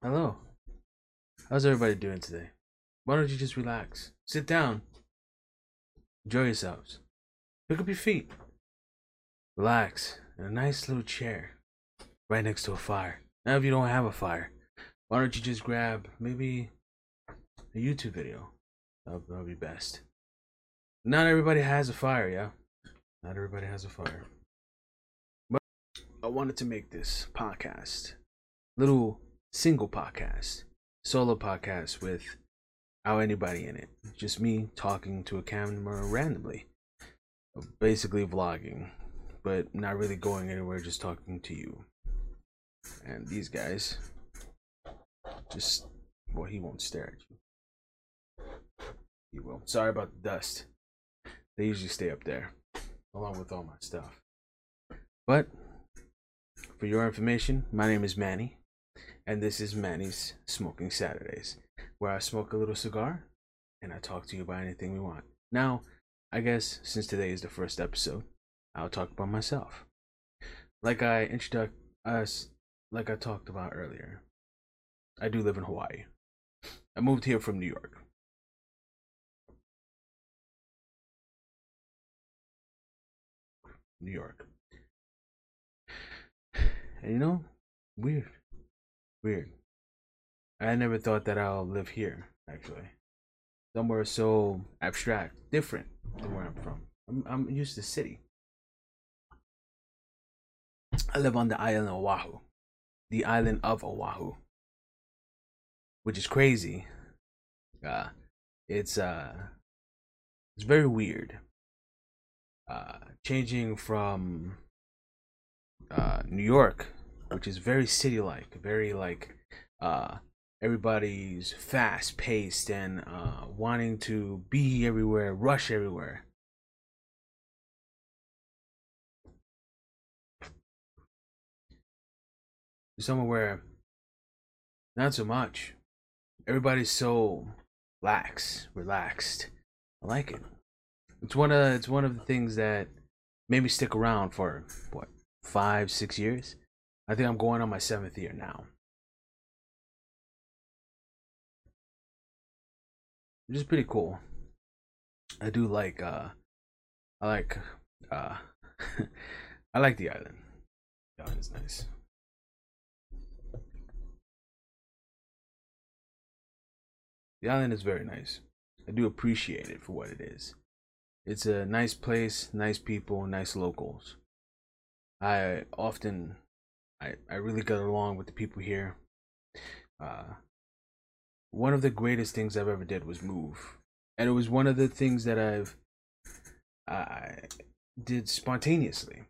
Hello. How's everybody doing today? Why don't you just relax? Sit down. Enjoy yourselves. Pick up your feet. Relax in a nice little chair right next to a fire. Now, if you don't have a fire, why don't you just grab maybe a YouTube video? That'll, that'll be best. Not everybody has a fire, yeah? Not everybody has a fire. But I wanted to make this podcast, little single podcast, solo podcast without anybody in it. Just me talking to a camera randomly. Basically vlogging, but not really going anywhere, just talking to you. And these guys just well he won't stare at you. He will. Sorry about the dust. They usually stay up there, along with all my stuff. But for your information, my name is Manny, and this is Manny's Smoking Saturdays, where I smoke a little cigar and I talk to you about anything we want. Now, I guess since today is the first episode, I'll talk about myself. Like I introduced us, like I talked about earlier, I do live in Hawaii. I moved here from New York. New York. And you know, weird. Weird. I never thought that I'll live here, actually. Somewhere so abstract, different than where I'm from. I'm, I'm used to city. I live on the island of Oahu. The island of Oahu. Which is crazy. Uh it's uh it's very weird. Uh changing from uh New York, which is very city like, very like uh everybody's fast paced and uh wanting to be everywhere, rush everywhere. somewhere where not so much. Everybody's so lax, relaxed. I like it. It's one of it's one of the things that made me stick around for what five, six years. I think I'm going on my seventh year now. Which is pretty cool. I do like uh I like uh I like the island. The island is nice. The island is very nice. I do appreciate it for what it is. It's a nice place, nice people, nice locals. I often, I, I really got along with the people here. Uh, one of the greatest things I've ever did was move, and it was one of the things that I've I did spontaneously.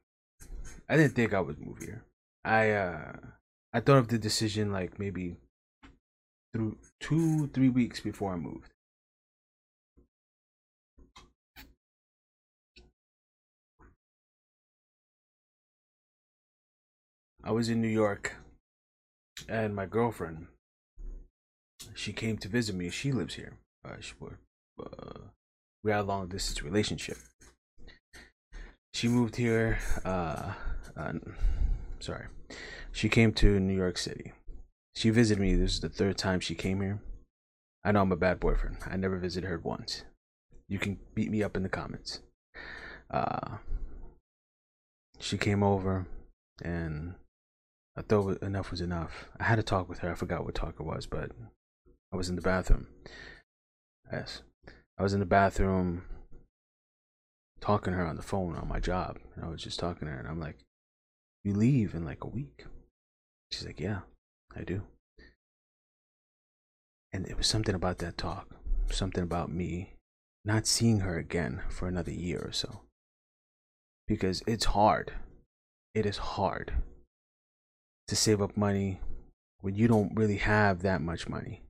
I didn't think I would move here. I uh I thought of the decision like maybe through two, three weeks before I moved. I was in New York and my girlfriend she came to visit me she lives here uh, she, uh, we had a long distance relationship she moved here uh, sorry she came to new york city she visited me. This is the third time she came here. I know I'm a bad boyfriend. I never visited her once. You can beat me up in the comments. Uh, she came over, and I thought enough was enough. I had to talk with her. I forgot what talk it was, but I was in the bathroom. Yes, I was in the bathroom talking to her on the phone on my job, and I was just talking to her, and I'm like, "You leave in like a week." She's like, "Yeah." I do. And it was something about that talk, something about me not seeing her again for another year or so. Because it's hard. It is hard to save up money when you don't really have that much money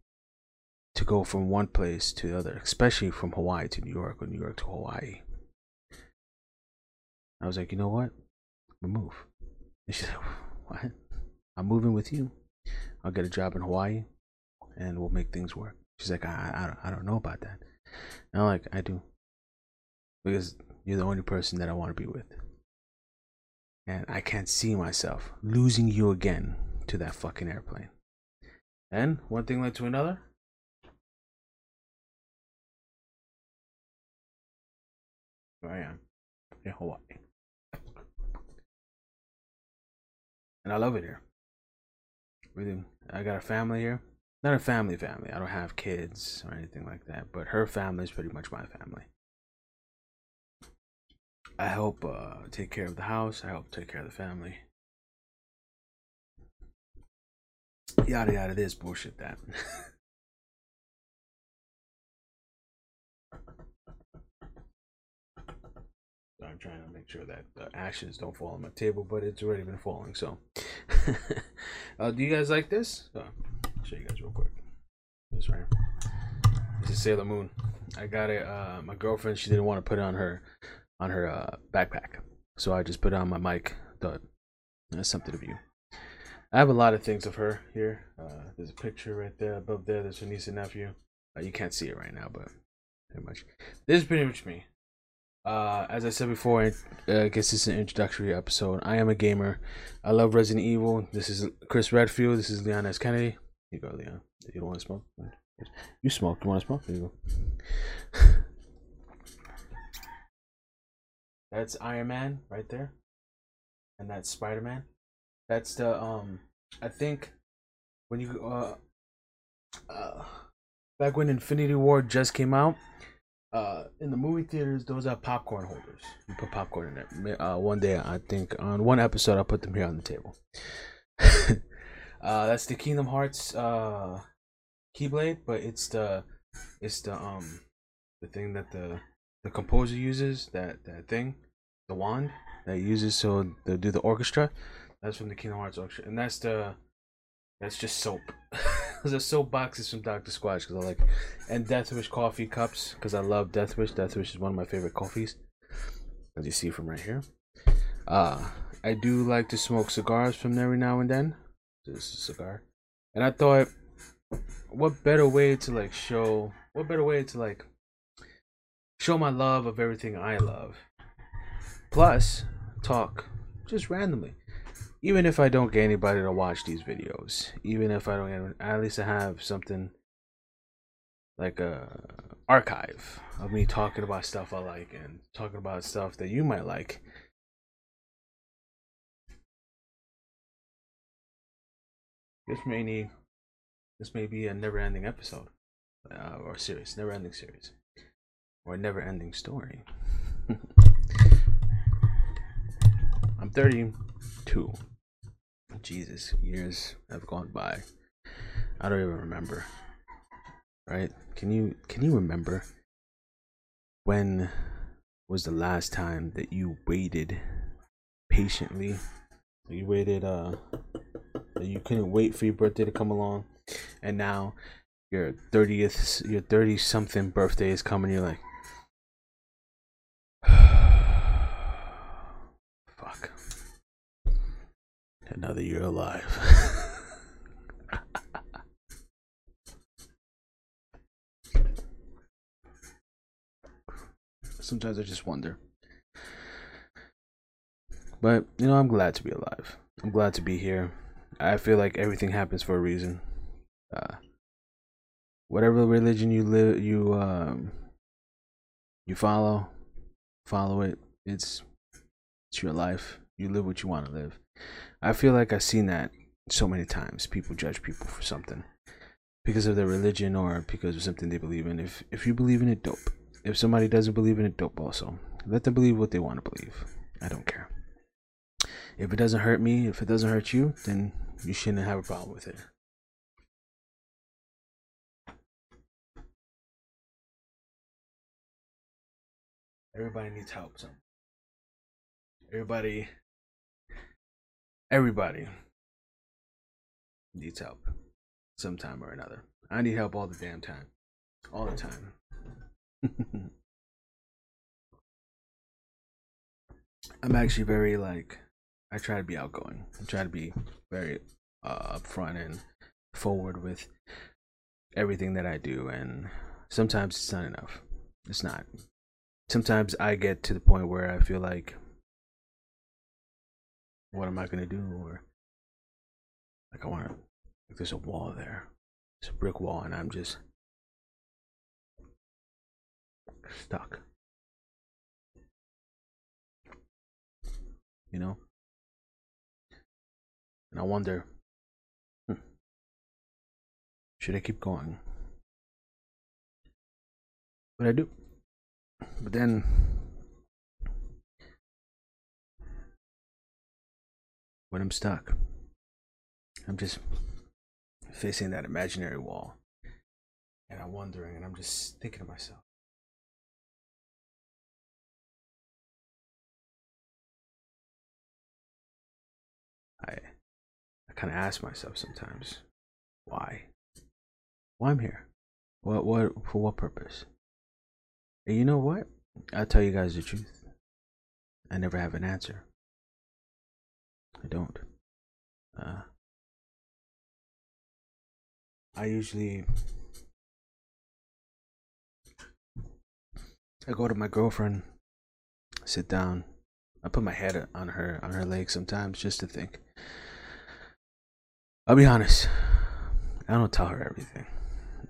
to go from one place to the other, especially from Hawaii to New York or New York to Hawaii. I was like, you know what? I'm gonna move. And she's like, what? I'm moving with you. I'll get a job in Hawaii and we'll make things work. She's like, I, I, don't, I don't know about that. And I'm like, I do. Because you're the only person that I want to be with. And I can't see myself losing you again to that fucking airplane. And one thing led to another. Here I am in Hawaii. And I love it here. Really, I got a family here. Not a family family. I don't have kids or anything like that, but her family is pretty much my family. I help uh, take care of the house. I help take care of the family. Yada yada. This bullshit that. I'm trying to make sure that the ashes don't fall on my table, but it's already been falling. So, uh, do you guys like this? Uh, show you guys real quick. This right. This is Sailor Moon. I got it. Uh, my girlfriend she didn't want to put it on her on her uh, backpack, so I just put on my mic. Thought that's something of you. I have a lot of things of her here. Uh, there's a picture right there above there. There's her niece and nephew. Uh, you can't see it right now, but pretty much. This is pretty much me. Uh, as I said before, uh, I guess this is an introductory episode. I am a gamer. I love Resident Evil. This is Chris Redfield. This is Leon S. Kennedy. Here you go, Leon. You don't want to smoke? You smoke. You want to smoke? There you go. That's Iron Man right there. And that's Spider Man. That's the um I think when you uh uh back when Infinity War just came out, uh in the movie theaters those are popcorn holders. You put popcorn in there. Uh one day I think on one episode I put them here on the table. uh that's the Kingdom Hearts uh keyblade, but it's the it's the um the thing that the the composer uses, that that thing, the wand that he uses so to do the orchestra. That's from the Kingdom Hearts orchestra, and that's the that's just soap. There's soap boxes from Dr. Squatch because I like, and Death Wish coffee cups because I love Death Wish. Death Wish is one of my favorite coffees, as you see from right here. Uh, I do like to smoke cigars from every now and then. This is a cigar, and I thought, what better way to like show? What better way to like show my love of everything I love? Plus, talk just randomly even if I don't get anybody to watch these videos, even if I don't get, at least I have something like a archive of me talking about stuff I like and talking about stuff that you might like. This may need, this may be a never-ending episode, uh, or series, never-ending series, or a never-ending story. I'm 32. Jesus, years have gone by. I don't even remember. Right? Can you can you remember when was the last time that you waited patiently? You waited uh you couldn't wait for your birthday to come along and now your 30th your 30 something birthday is coming you're like fuck another year alive. Sometimes I just wonder. But, you know, I'm glad to be alive. I'm glad to be here. I feel like everything happens for a reason. Uh, whatever religion you live, you um, you follow, follow it. It's it's your life. You live what you want to live. I feel like I've seen that so many times. People judge people for something because of their religion or because of something they believe in. If if you believe in it, dope. If somebody doesn't believe in it, dope also. Let them believe what they want to believe. I don't care. If it doesn't hurt me, if it doesn't hurt you, then you shouldn't have a problem with it. Everybody needs help. So everybody Everybody needs help sometime or another. I need help all the damn time. All the time. I'm actually very like I try to be outgoing. I try to be very uh, upfront and forward with everything that I do and sometimes it's not enough. It's not. Sometimes I get to the point where I feel like what am I gonna do? Or like I want to, like there's a wall there. It's a brick wall, and I'm just stuck. You know? And I wonder hmm, should I keep going? But I do. But then when I'm stuck, I'm just facing that imaginary wall. And I'm wondering, and I'm just thinking to myself, I I kind of ask myself sometimes, why? Why I'm here? What what for what purpose? And you know what? I'll tell you guys the truth. I never have an answer. I don't. Uh, I usually I go to my girlfriend, sit down, I put my head on her on her leg sometimes just to think. I'll be honest. I don't tell her everything.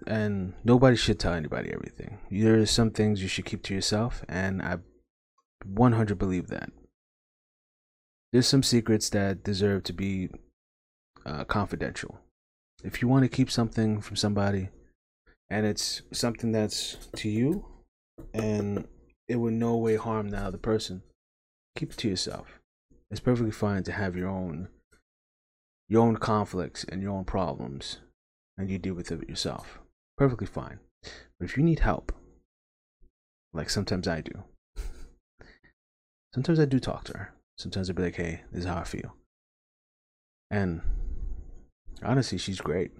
And nobody should tell anybody everything. There are some things you should keep to yourself, and I 100 believe that. There's some secrets that deserve to be uh, confidential. If you want to keep something from somebody, and it's something that's to you, and it would no way harm the other person, keep it to yourself. It's perfectly fine to have your own your own conflicts and your own problems and you deal with it yourself. Perfectly fine. But if you need help, like sometimes I do, sometimes I do talk to her. Sometimes I'll be like, hey, this is how I feel. And honestly, she's great.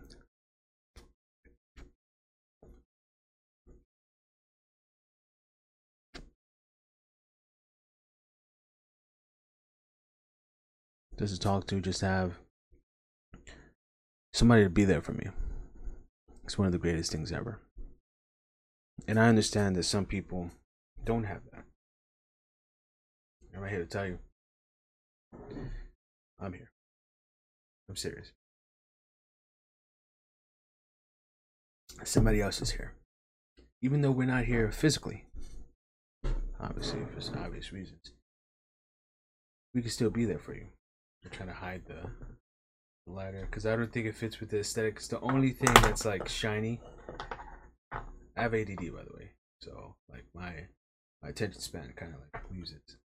Just to talk to, just have somebody to be there for me. It's one of the greatest things ever. And I understand that some people don't have that. I'm right here to tell you. I'm here. I'm serious. Somebody else is here. Even though we're not here physically, obviously, for some obvious reasons, we can still be there for you. I'm trying to hide the lighter because I don't think it fits with the aesthetic. It's the only thing that's like shiny. I have ADD by the way, so like my my attention span kind of like leaves it.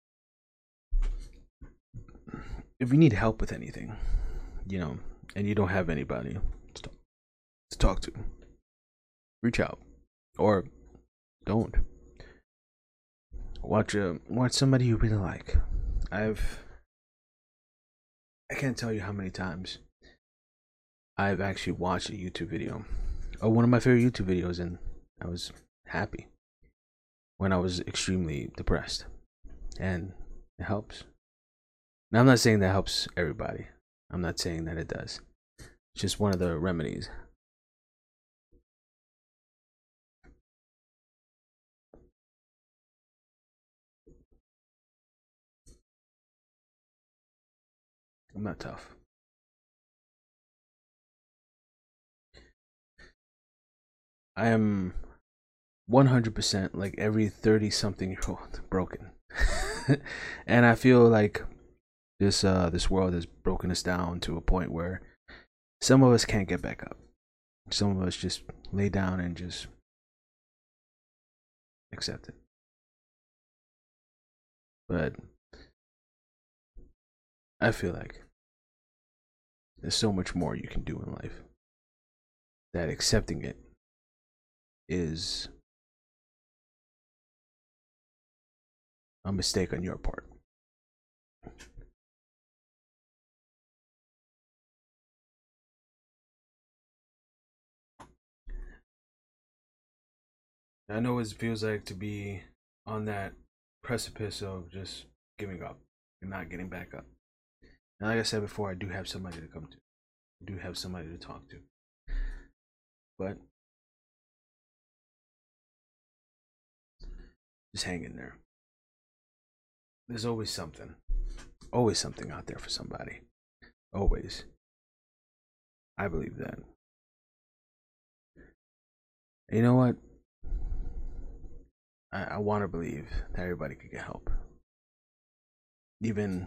If you need help with anything, you know, and you don't have anybody to talk, to, talk to, reach out or don't. Watch a watch somebody you really like. I've I can't tell you how many times I've actually watched a YouTube video, or one of my favorite YouTube videos, and I was happy when I was extremely depressed, and it helps. Now, I'm not saying that helps everybody. I'm not saying that it does. It's just one of the remedies. I'm not tough. I am 100% like every 30 something year old broken. and I feel like this uh this world has broken us down to a point where some of us can't get back up. Some of us just lay down and just accept it. But I feel like there's so much more you can do in life that accepting it is a mistake on your part. I know what it feels like to be on that precipice of just giving up and not getting back up. And like I said before, I do have somebody to come to. I do have somebody to talk to. But just hang in there. There's always something. Always something out there for somebody. Always. I believe that. You know what? I, I want to believe that everybody could get help, even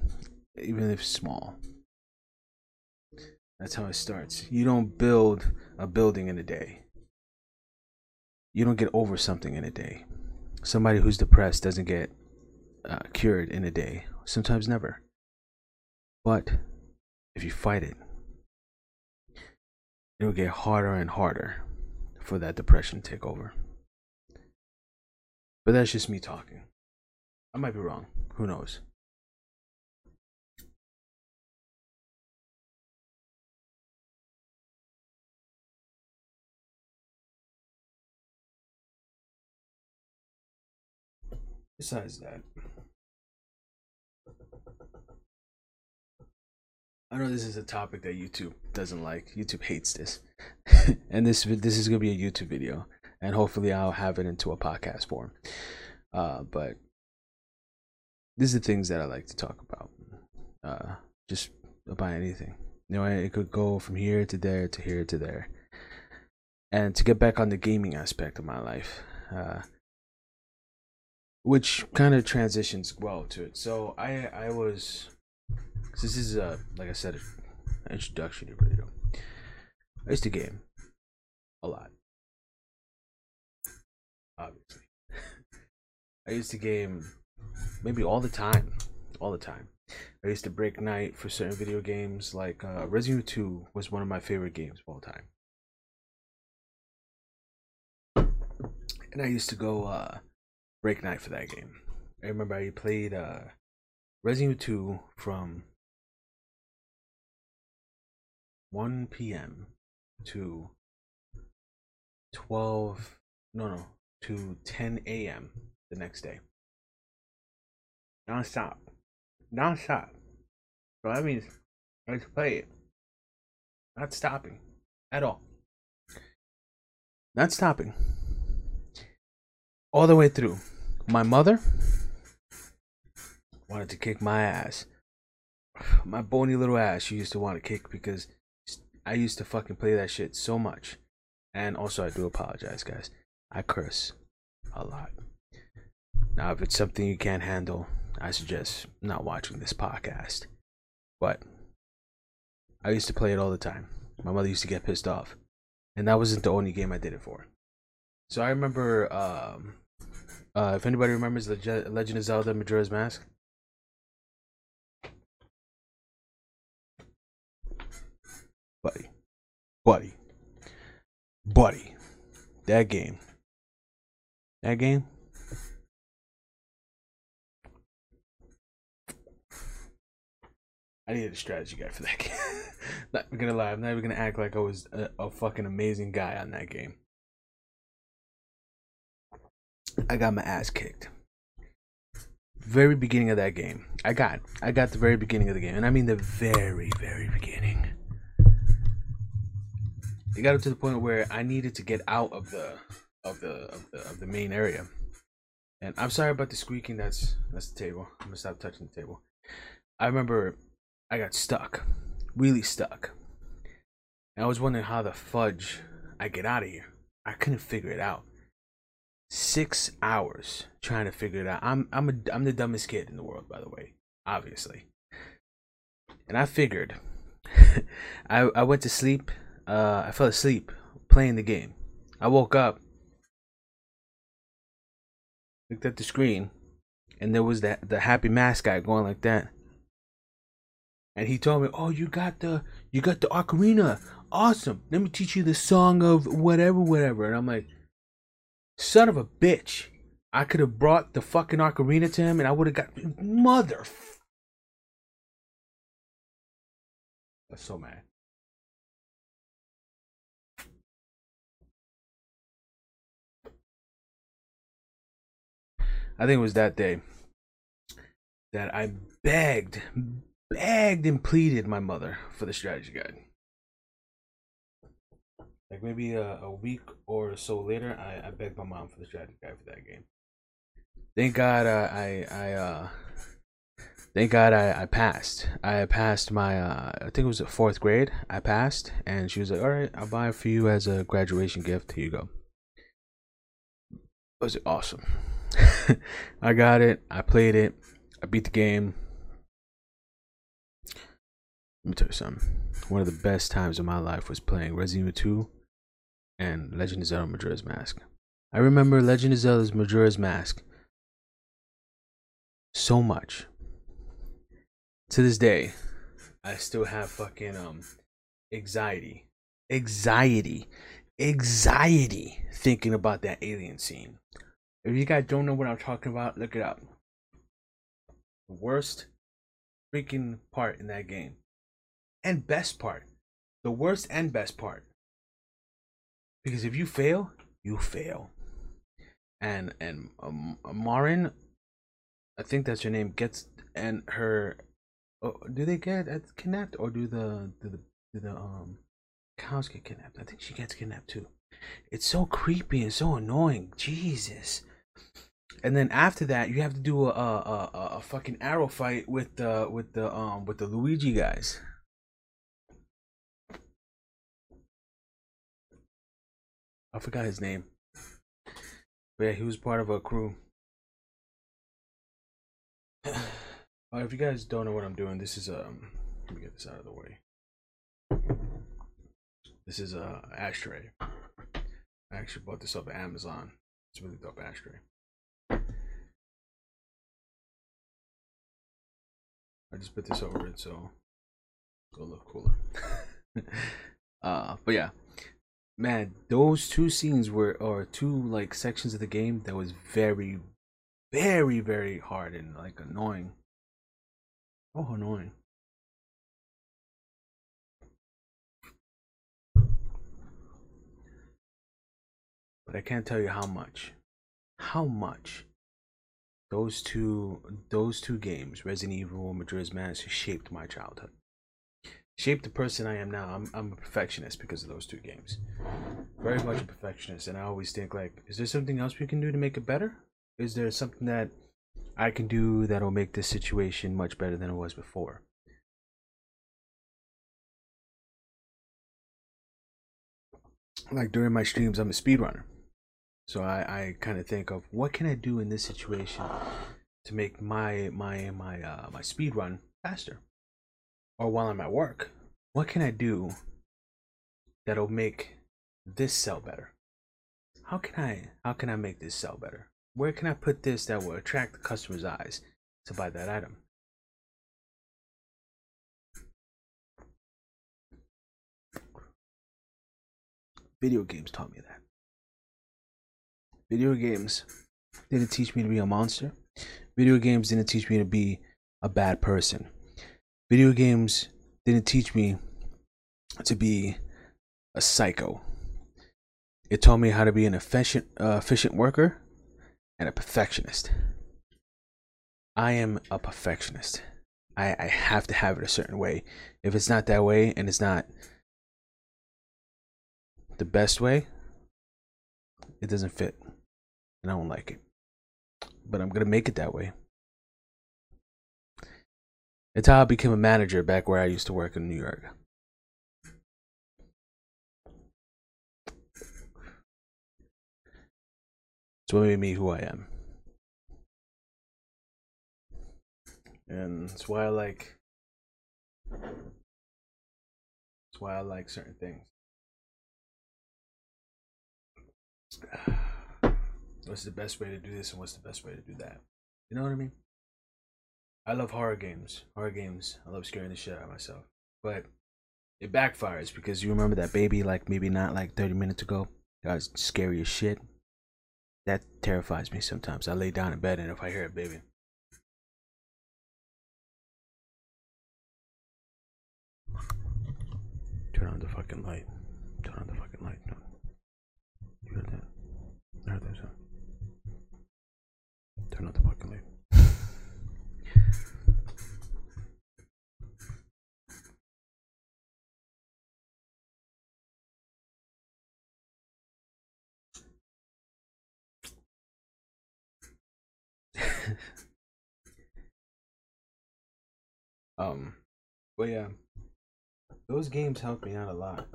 even if small. That's how it starts. You don't build a building in a day. You don't get over something in a day. Somebody who's depressed doesn't get uh, cured in a day. Sometimes never. But if you fight it, it'll get harder and harder for that depression to take over. But that's just me talking. I might be wrong. Who knows? Besides that, I know this is a topic that YouTube doesn't like. YouTube hates this, and this this is gonna be a YouTube video, and hopefully I'll have it into a podcast form. Uh, but these are things that I like to talk about. Uh, just about anything. You know, it could go from here to there to here to there. And to get back on the gaming aspect of my life, uh, which kind of transitions well to it. So I I was this is a like I said an introduction video. I used to game a lot, obviously. I used to game maybe all the time, all the time. I used to break night for certain video games, like uh, Resident Evil 2 was one of my favorite games of all time. And I used to go uh, break night for that game. I remember I played uh, Resident Evil 2 from 1 p.m. to 12 no no to 10 a.m. the next day. Non-stop. Non-stop. So that means I had play it. Not stopping at all. Not stopping. All the way through. My mother wanted to kick my ass. My bony little ass she used to want to kick because I used to fucking play that shit so much. And also I do apologize guys. I curse a lot. Now if it's something you can't handle, I suggest not watching this podcast. But I used to play it all the time. My mother used to get pissed off. And that wasn't the only game I did it for. So I remember um, uh, if anybody remembers the Legend of Zelda Majora's Mask. Buddy. Buddy. Buddy. That game. That game. I needed a strategy guy for that game. not gonna lie, I'm not even gonna act like I was a, a fucking amazing guy on that game. I got my ass kicked. Very beginning of that game. I got I got the very beginning of the game. And I mean the very, very beginning. It got up to the point where I needed to get out of the of the of the, of the main area. And I'm sorry about the squeaking, that's that's the table. I'm gonna stop touching the table. I remember I got stuck. Really stuck. And I was wondering how the fudge I get out of here. I couldn't figure it out six hours trying to figure it out. I'm I'm a I'm the dumbest kid in the world, by the way, obviously. And I figured. I I went to sleep. Uh, I fell asleep playing the game. I woke up, looked at the screen, and there was that the happy guy going like that. And he told me, "Oh, you got the you got the ocarina. Awesome. Let me teach you the song of whatever, whatever." And I'm like, Son of a bitch. I could have brought the fucking ocarina to him and I would have got mother. That's so mad. I think it was that day that I begged, begged and pleaded my mother for the strategy guide like maybe a, a week or so later, I, I begged my mom for the strategy guide for that game. Thank God uh, I I uh thank God I, I passed. I passed my uh I think it was fourth grade. I passed and she was like, Alright, I'll buy it for you as a graduation gift. Here you go. It was awesome. I got it. I played it. I beat the game. Let me tell you something. One of the best times of my life was playing Resident Evil 2 and Legend of Zelda Majora's Mask. I remember Legend of Zelda's Majora's Mask so much. To this day, I still have fucking um anxiety. Anxiety. Anxiety thinking about that alien scene. If you guys don't know what I'm talking about, look it up. The worst freaking part in that game. And best part. The worst and best part. Because if you fail, you fail. And and um, Marin, I think that's her name, gets and her. Oh, do they get kidnapped or do the do the do the um cows get kidnapped? I think she gets kidnapped too. It's so creepy and so annoying. Jesus. And then after that, you have to do a a, a, a fucking arrow fight with the with the um with the Luigi guys. I forgot his name. But yeah, he was part of a crew. uh, if you guys don't know what I'm doing, this is um let me get this out of the way. This is a uh, ashtray. I actually bought this off of Amazon. It's really dope ashtray. I just put this over it so it'll look cooler. uh, but yeah, man, those two scenes were or two like sections of the game that was very, very, very hard and like annoying. Oh, annoying. But I can't tell you how much. How much those two those two games, Resident Evil and Majora's Mask, shaped my childhood. Shaped the person I am now. I'm I'm a perfectionist because of those two games. Very much a perfectionist, and I always think like, is there something else we can do to make it better? Is there something that I can do that'll make this situation much better than it was before? Like during my streams, I'm a speedrunner. So I, I kind of think of what can I do in this situation to make my my my uh, my speed run faster, or while I'm at work, what can I do that'll make this sell better? How can I how can I make this sell better? Where can I put this that will attract the customer's eyes to buy that item? Video games taught me that. Video games didn't teach me to be a monster. Video games didn't teach me to be a bad person. Video games didn't teach me to be a psycho. It taught me how to be an efficient, uh, efficient worker and a perfectionist. I am a perfectionist. I, I have to have it a certain way. If it's not that way and it's not the best way, it doesn't fit and I don't like it. But I'm gonna make it that way. It's how I became a manager back where I used to work in New York. It's what made me who I am. And it's why I like it's why I like certain things. what's the best way to do this and what's the best way to do that. You know what I mean? I love horror games. Horror games. I love scaring the shit out of myself. But it backfires because you remember that baby like maybe not like 30 minutes ago? That was scary as shit. That terrifies me sometimes. I lay down in bed and if I hear a baby. Turn on the fucking light. Turn on the fucking light. No. You heard that? I heard that sound. Turn out the fucking light. um, but yeah, those games helped me out a lot.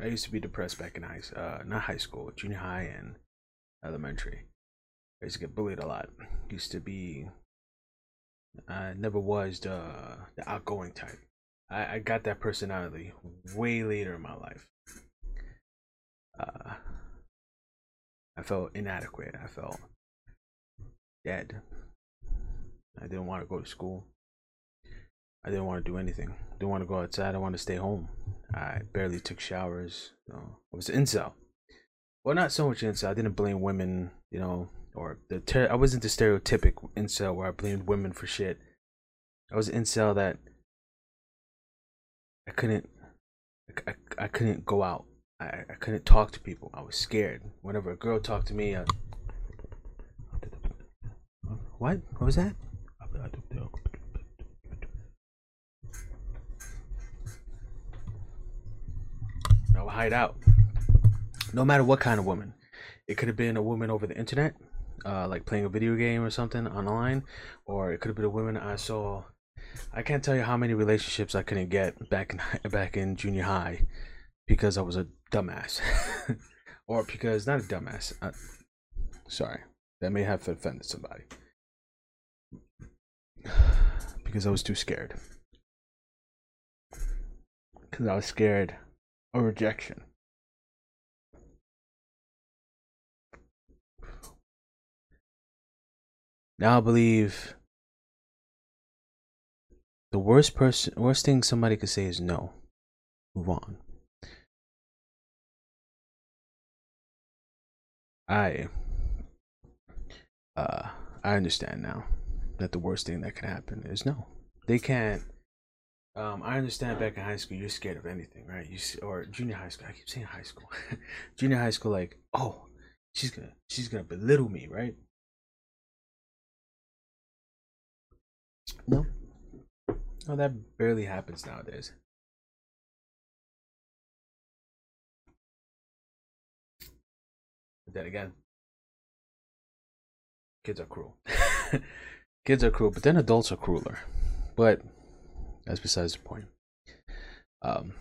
I used to be depressed back in high, uh, not high school, junior high and elementary. I used to get bullied a lot. Used to be, I never was the the outgoing type. I, I got that personality way later in my life. Uh, I felt inadequate. I felt dead. I didn't want to go to school. I didn't want to do anything. I Didn't want to go outside. I wanted to stay home. I barely took showers. You know, I was incel. Well, not so much incel. I didn't blame women, you know, or the ter- I wasn't the stereotypic incel where I blamed women for shit. I was incel that I couldn't, I, I, I couldn't go out. I, I couldn't talk to people. I was scared. Whenever a girl talked to me, I, what? What was that? I would hide out. No matter what kind of woman. It could have been a woman over the internet, uh, like playing a video game or something online, or it could have been a woman I saw. I can't tell you how many relationships I couldn't get back in back in junior high because I was a dumbass, or because not a dumbass. Uh, sorry, that may have offended somebody because I was too scared. Because I was scared of rejection. Now I believe the worst person, worst thing somebody could say is no. Move on. I, uh, I understand now that the worst thing that can happen is no. They can't. Um, I understand back in high school, you're scared of anything, right? You or junior high school. I keep saying high school. junior high school, like, oh, she's gonna, she's gonna belittle me, right? No. No, that barely happens nowadays. Then again, kids are cruel. kids are cruel, but then adults are crueler. But that's besides the point. Um,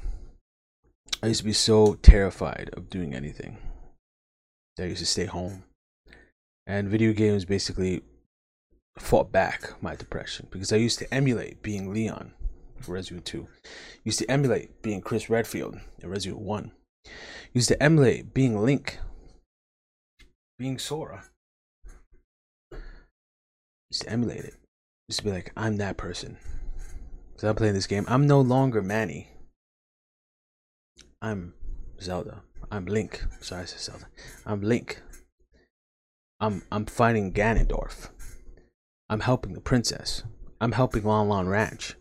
I used to be so terrified of doing anything I used to stay home. And video games basically fought back my depression because I used to emulate being Leon for Resident 2. Used to emulate being Chris Redfield in Resident 1. Used to emulate being Link, being Sora. Used to emulate it. Used to be like, I'm that person. So I'm playing this game. I'm no longer Manny. I'm Zelda. I'm Link. Sorry, I said Zelda. I'm Link. I'm I'm fighting Ganondorf. I'm helping the princess. I'm helping Lon Lon Ranch.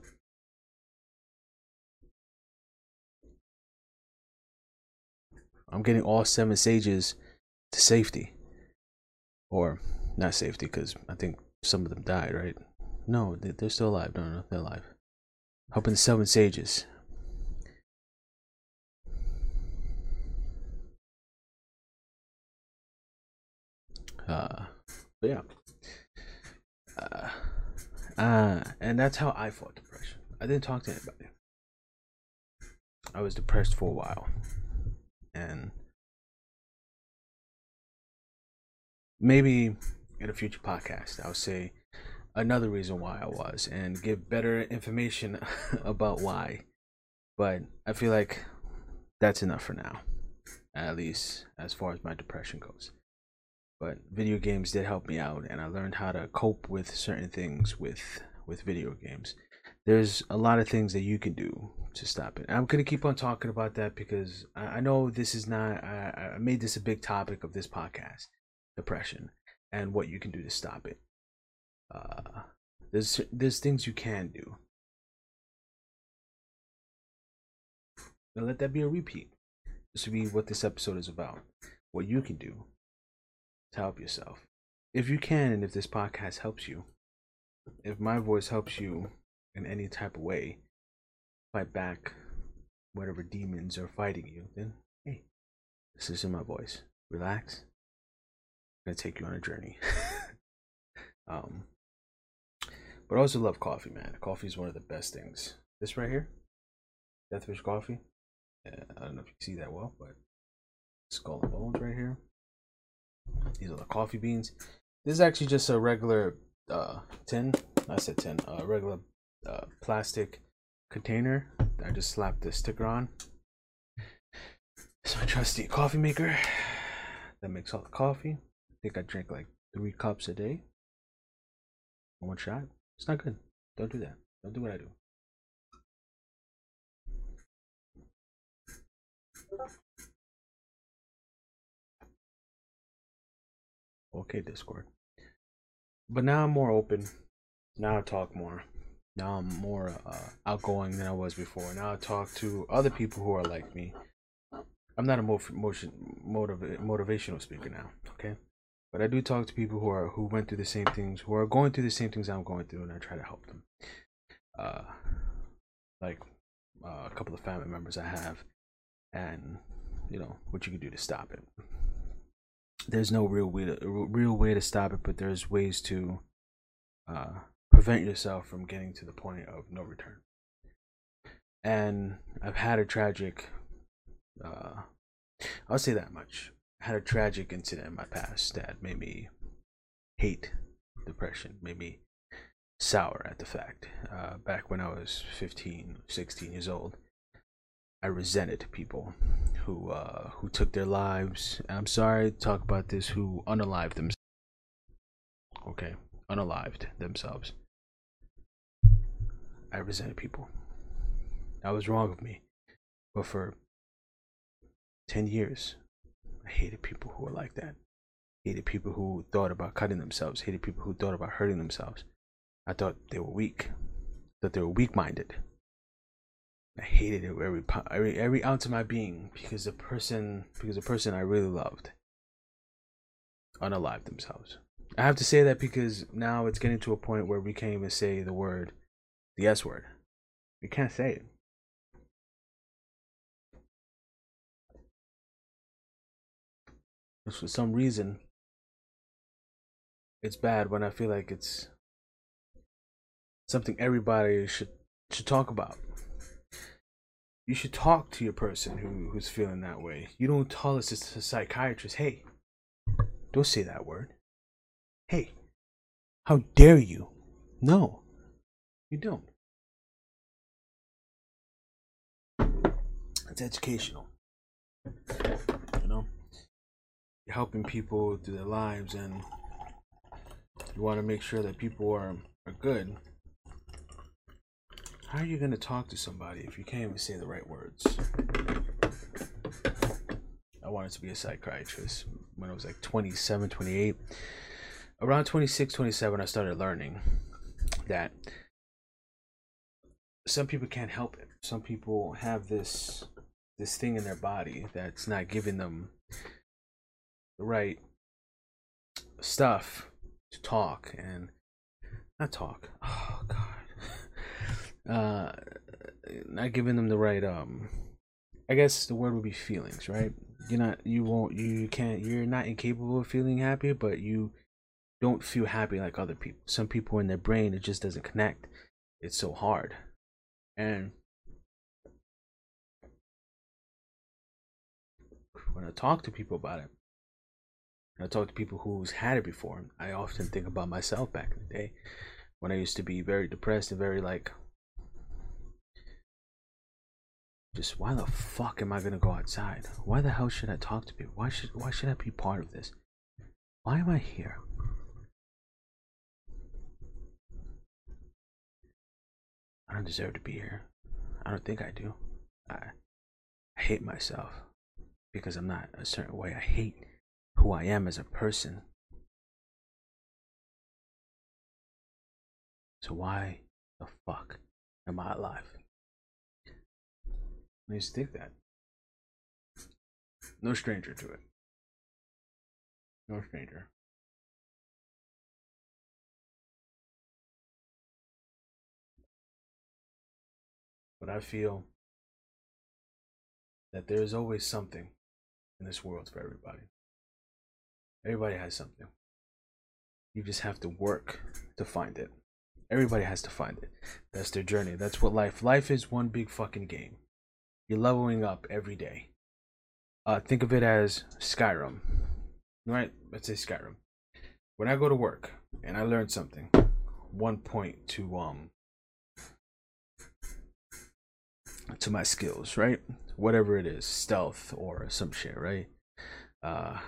I'm getting all seven sages to safety. Or not safety, because I think some of them died, right? No, they're still alive. No, no, they're alive. Helping the seven sages. Uh, yeah. Uh, uh, and that's how I fought depression. I didn't talk to anybody. I was depressed for a while. And maybe in a future podcast, I'll say another reason why I was and give better information about why. But I feel like that's enough for now, at least as far as my depression goes but video games did help me out and i learned how to cope with certain things with with video games. There's a lot of things that you can do to stop it. I'm going to keep on talking about that because i, I know this is not I, I made this a big topic of this podcast depression and what you can do to stop it. Uh there's there's things you can do. Now let that be a repeat. This will be what this episode is about what you can do to help yourself. If you can, and if this podcast helps you, if my voice helps you in any type of way, fight back whatever demons are fighting you, then hey, this is in my voice. Relax. I'm gonna take you on a journey. um, but I also love coffee, man. Coffee is one of the best things. This right here, Deathwish coffee. Yeah, I don't know if you see that well, but skull and bones right here. These are the coffee beans. This is actually just a regular uh, tin. I said tin. A uh, regular uh, plastic container. I just slapped the sticker on. It's my trusty coffee maker that makes all the coffee. I think I drink like three cups a day. One shot. It's not good. Don't do that. Don't do what I do. Okay, Discord. But now I'm more open. Now I talk more. Now I'm more uh, outgoing than I was before. Now I talk to other people who are like me. I'm not a motion, motiv- motivational speaker now, okay? But I do talk to people who are who went through the same things, who are going through the same things I'm going through, and I try to help them. Uh, like uh, a couple of family members I have, and you know what you can do to stop it. There's no real way to real way to stop it, but there's ways to uh, prevent yourself from getting to the point of no return. And I've had a tragic, uh, I'll say that much. I had a tragic incident in my past that made me hate depression, made me sour at the fact. Uh, back when I was 15, 16 years old, I resented people who uh, who took their lives. I'm sorry to talk about this. Who unalived themselves. Okay, unalived themselves. I resented people. That was wrong of me. But for 10 years, I hated people who were like that. Hated people who thought about cutting themselves. Hated people who thought about hurting themselves. I thought they were weak. That they were weak minded. I hated it every every every ounce of my being because the person because the person I really loved unalived themselves. I have to say that because now it's getting to a point where we can't even say the word the S word. We can't say it. for some reason it's bad when I feel like it's something everybody should should talk about. You should talk to your person who, who's feeling that way. You don't tell us as a psychiatrist, hey, don't say that word. Hey, how dare you? No, you don't. It's educational. You know? You're helping people through their lives and you want to make sure that people are, are good. How are you going to talk to somebody if you can't even say the right words? I wanted to be a psychiatrist when I was like 27, 28. Around 26, 27, I started learning that some people can't help it. Some people have this this thing in their body that's not giving them the right stuff to talk and not talk. Oh god. Uh not giving them the right um I guess the word would be feelings, right? You're not you won't you can't you're not incapable of feeling happy, but you don't feel happy like other people. Some people in their brain it just doesn't connect. It's so hard. And when I talk to people about it, I talk to people who's had it before, I often think about myself back in the day when I used to be very depressed and very like just why the fuck am I gonna go outside? Why the hell should I talk to people? Why should why should I be part of this? Why am I here? I don't deserve to be here. I don't think I do. I, I hate myself because I'm not a certain way. I hate who I am as a person. So why the fuck am I alive? I just think that. No stranger to it. No stranger. But I feel that there is always something in this world for everybody. Everybody has something. You just have to work to find it. Everybody has to find it. That's their journey. That's what life. Life is one big fucking game. You're leveling up every day. Uh, think of it as Skyrim, right? Let's say Skyrim. When I go to work and I learn something, one point to um to my skills, right? Whatever it is, stealth or some shit, right? Uh,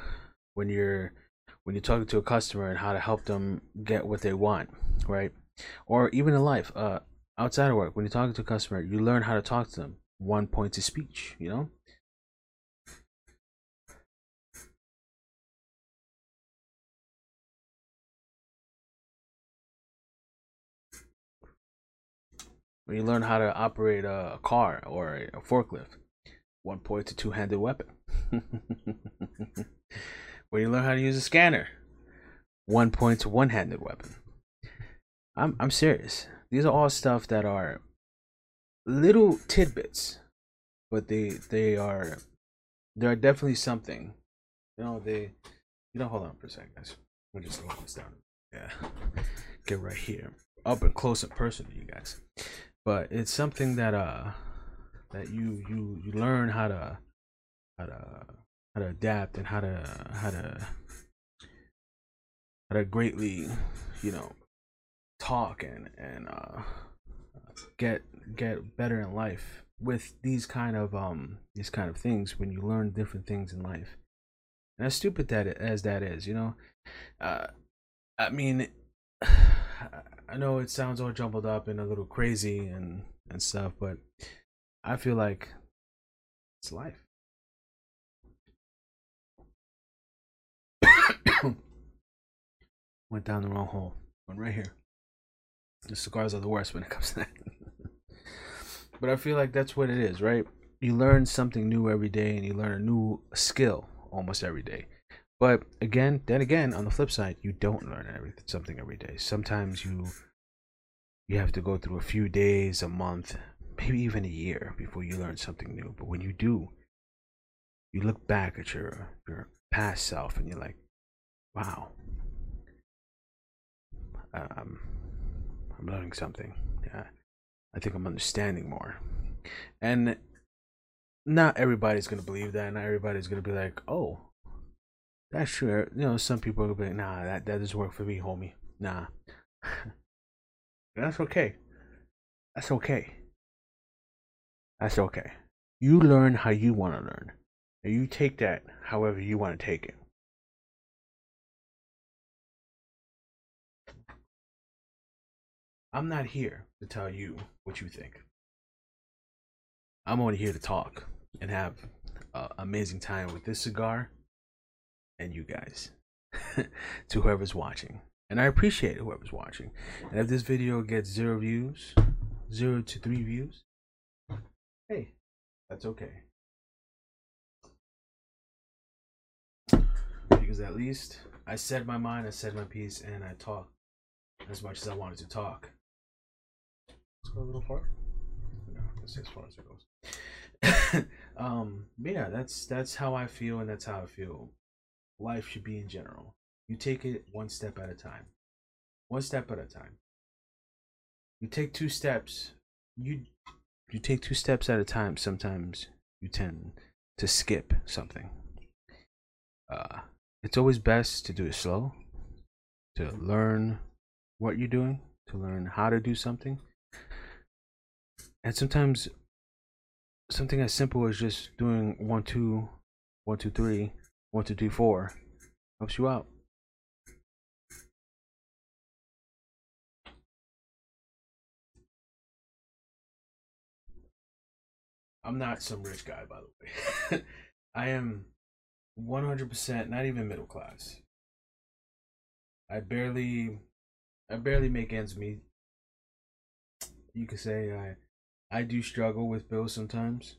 when you're when you're talking to a customer and how to help them get what they want, right? Or even in life, uh, outside of work, when you're talking to a customer, you learn how to talk to them. One point to speech, you know. When you learn how to operate a car or a forklift, one point to two-handed weapon. when you learn how to use a scanner, one point to one-handed weapon. I'm I'm serious. These are all stuff that are little tidbits, but they they are they are definitely something. You know they. You know, hold on for a second, guys. We'll just slow this down. Yeah, get right here, up and close and personal, you guys. But it's something that uh that you you you learn how to how to how to adapt and how to how to how to greatly you know talk and and uh get get better in life with these kind of um these kind of things when you learn different things in life. And as stupid that as that is you know? Uh i mean i know it sounds all jumbled up and a little crazy and and stuff but i feel like it's life. Went down the wrong hole. Went right here the cigars are the worst when it comes to that. but I feel like that's what it is, right? You learn something new every day and you learn a new skill almost every day. But again, then again, on the flip side, you don't learn everything something every day. Sometimes you you have to go through a few days, a month, maybe even a year before you learn something new. But when you do, you look back at your your past self and you're like, wow. Um, I'm learning something. Yeah. I think I'm understanding more. And not everybody's gonna believe that. Not everybody's gonna be like, oh, that's true. Er, you know, some people will be like, nah, that, that doesn't work for me, homie. Nah. that's okay. That's okay. That's okay. You learn how you want to learn. And you take that however you want to take it. I'm not here to tell you what you think. I'm only here to talk and have an amazing time with this cigar and you guys. to whoever's watching. And I appreciate whoever's watching. And if this video gets zero views, zero to three views, hey, that's okay. Because at least I said my mind, I said my piece, and I talked as much as I wanted to talk. Go a little far. No, that's as far as it goes. um, but yeah, that's that's how I feel, and that's how I feel. Life should be in general. You take it one step at a time. One step at a time. You take two steps. You you take two steps at a time. Sometimes you tend to skip something. Uh, it's always best to do it slow. To learn what you're doing. To learn how to do something and sometimes something as simple as just doing one two one two three one two three four helps you out. I'm not some rich guy by the way. I am 100% not even middle class. I barely i barely make ends meet. You could say i I do struggle with bills sometimes.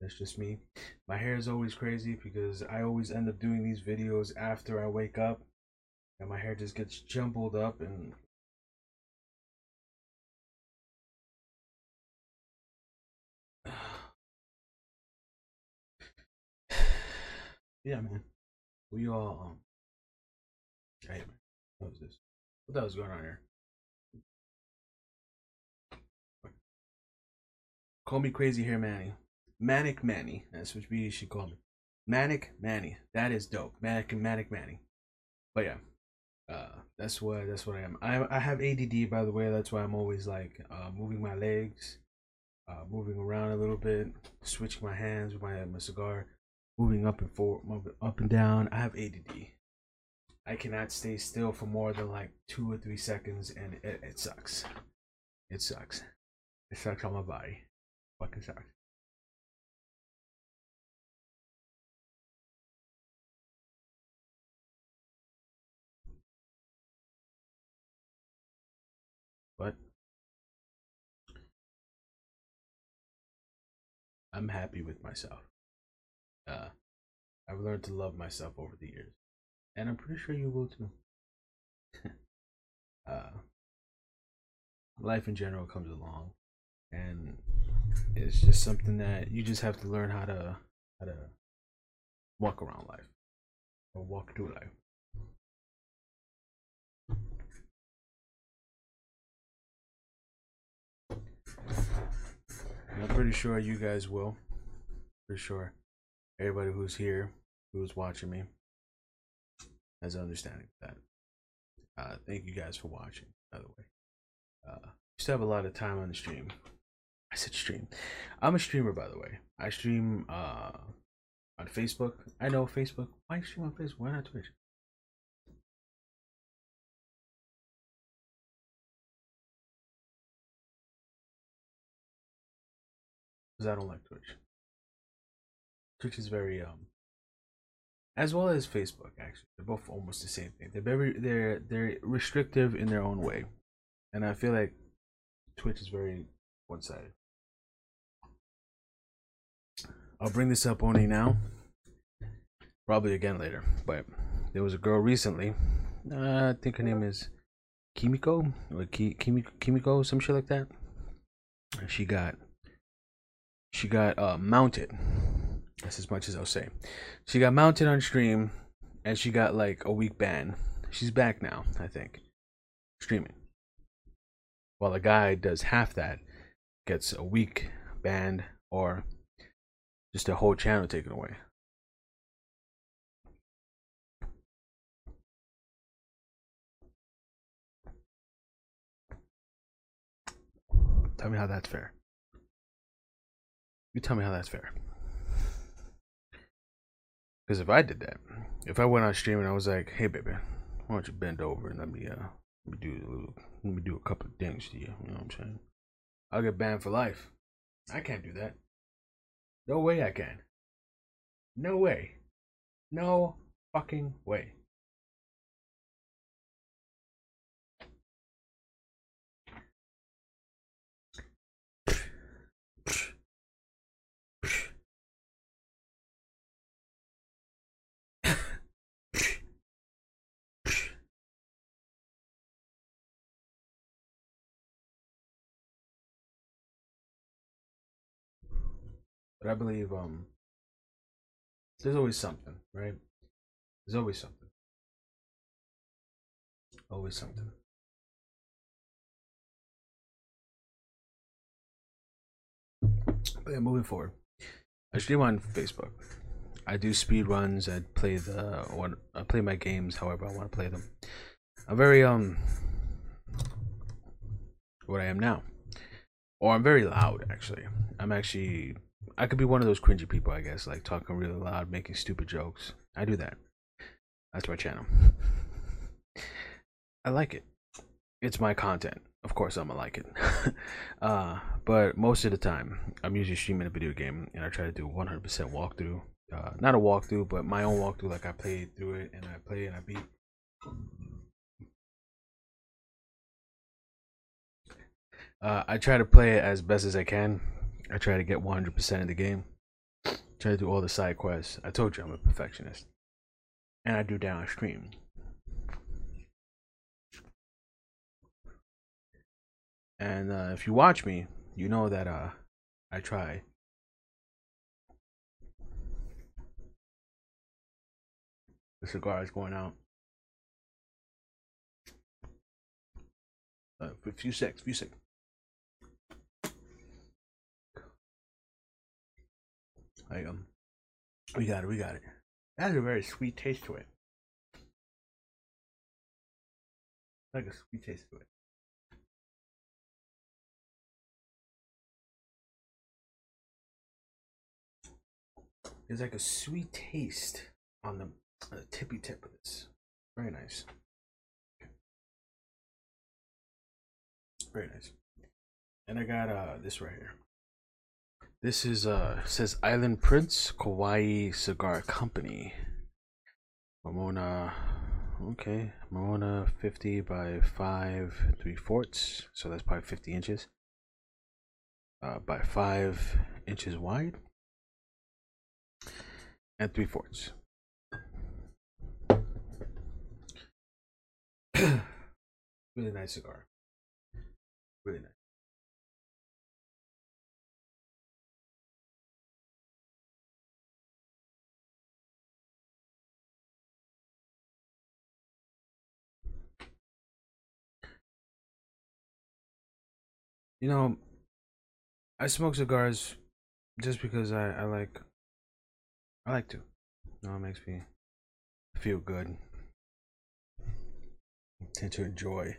That's just me. My hair is always crazy because I always end up doing these videos after I wake up and my hair just gets jumbled up and yeah man we all um hey man what was this what the was going on here Call me crazy here, Manny. Manic Manny. That's what we should call me. Manic Manny. That is dope. Manic and Manic Manny. But yeah, uh, that's what that's what I am. I I have ADD by the way. That's why I'm always like uh, moving my legs, uh, moving around a little bit, switching my hands with my my cigar, moving up and forward, up and down. I have ADD. I cannot stay still for more than like two or three seconds, and it, it sucks. It sucks. It sucks on my body. Sucks. But I'm happy with myself. Uh, I've learned to love myself over the years, and I'm pretty sure you will too. uh, life in general comes along, and it's just something that you just have to learn how to how to walk around life or walk through life. I'm pretty sure you guys will. For sure. Everybody who's here, who's watching me, has an understanding of that. Uh, thank you guys for watching, by the way. Uh, still have a lot of time on the stream. I said stream. I'm a streamer, by the way. I stream uh, on Facebook. I know Facebook. Why stream on Facebook? Why not Twitch? because I don't like Twitch. Twitch is very um as well as Facebook actually. They're both almost the same thing. They're very they're they're restrictive in their own way. And I feel like Twitch is very one sided. I'll bring this up only now. Probably again later. But there was a girl recently. Uh, I think her name is Kimiko or Ki- Kimiko, Kimiko, some shit like that. She got she got uh, mounted. That's as much as I'll say. She got mounted on stream, and she got like a week ban. She's back now, I think, streaming. While a guy does half that, gets a week banned or just a whole channel taken away. Tell me how that's fair. You tell me how that's fair. Because if I did that, if I went on stream and I was like, "Hey, baby, why don't you bend over and let me uh let me do a little, let me do a couple of things to you." You know what I'm saying? I'll get banned for life. I can't do that. No way I can. No way. No fucking way. But I believe um there's always something, right? There's always something. Always something. But yeah, moving forward. I stream on Facebook. I do speed runs. I play the what I play my games however I want to play them. I'm very um what I am now. Or I'm very loud actually. I'm actually I could be one of those cringy people, I guess, like talking really loud, making stupid jokes. I do that. That's my channel. I like it. It's my content. Of course, I'm gonna like it. uh, but most of the time, I'm usually streaming a video game, and I try to do 100% walkthrough. Uh, not a walkthrough, but my own walkthrough. Like I play through it, and I play and I beat. Uh, I try to play it as best as I can I try to get 100% of the game. Try to do all the side quests. I told you I'm a perfectionist. And I do downstream. And uh, if you watch me, you know that uh, I try. The cigar is going out. Uh, a few seconds, few seconds. Like um, we got it, we got it. That has a very sweet taste to it. Like a sweet taste to it. There's like a sweet taste on the, on the tippy tip of this. Very nice. Very nice. And I got uh this right here. This is uh says Island Prince Kauai Cigar Company. Mamona okay. Mamona 50 by 5 3 fourths. So that's probably 50 inches. Uh, by 5 inches wide. And 3 fourths. really nice cigar. Really nice. You know, I smoke cigars just because I, I like I like to. You know, it makes me feel good. I tend to enjoy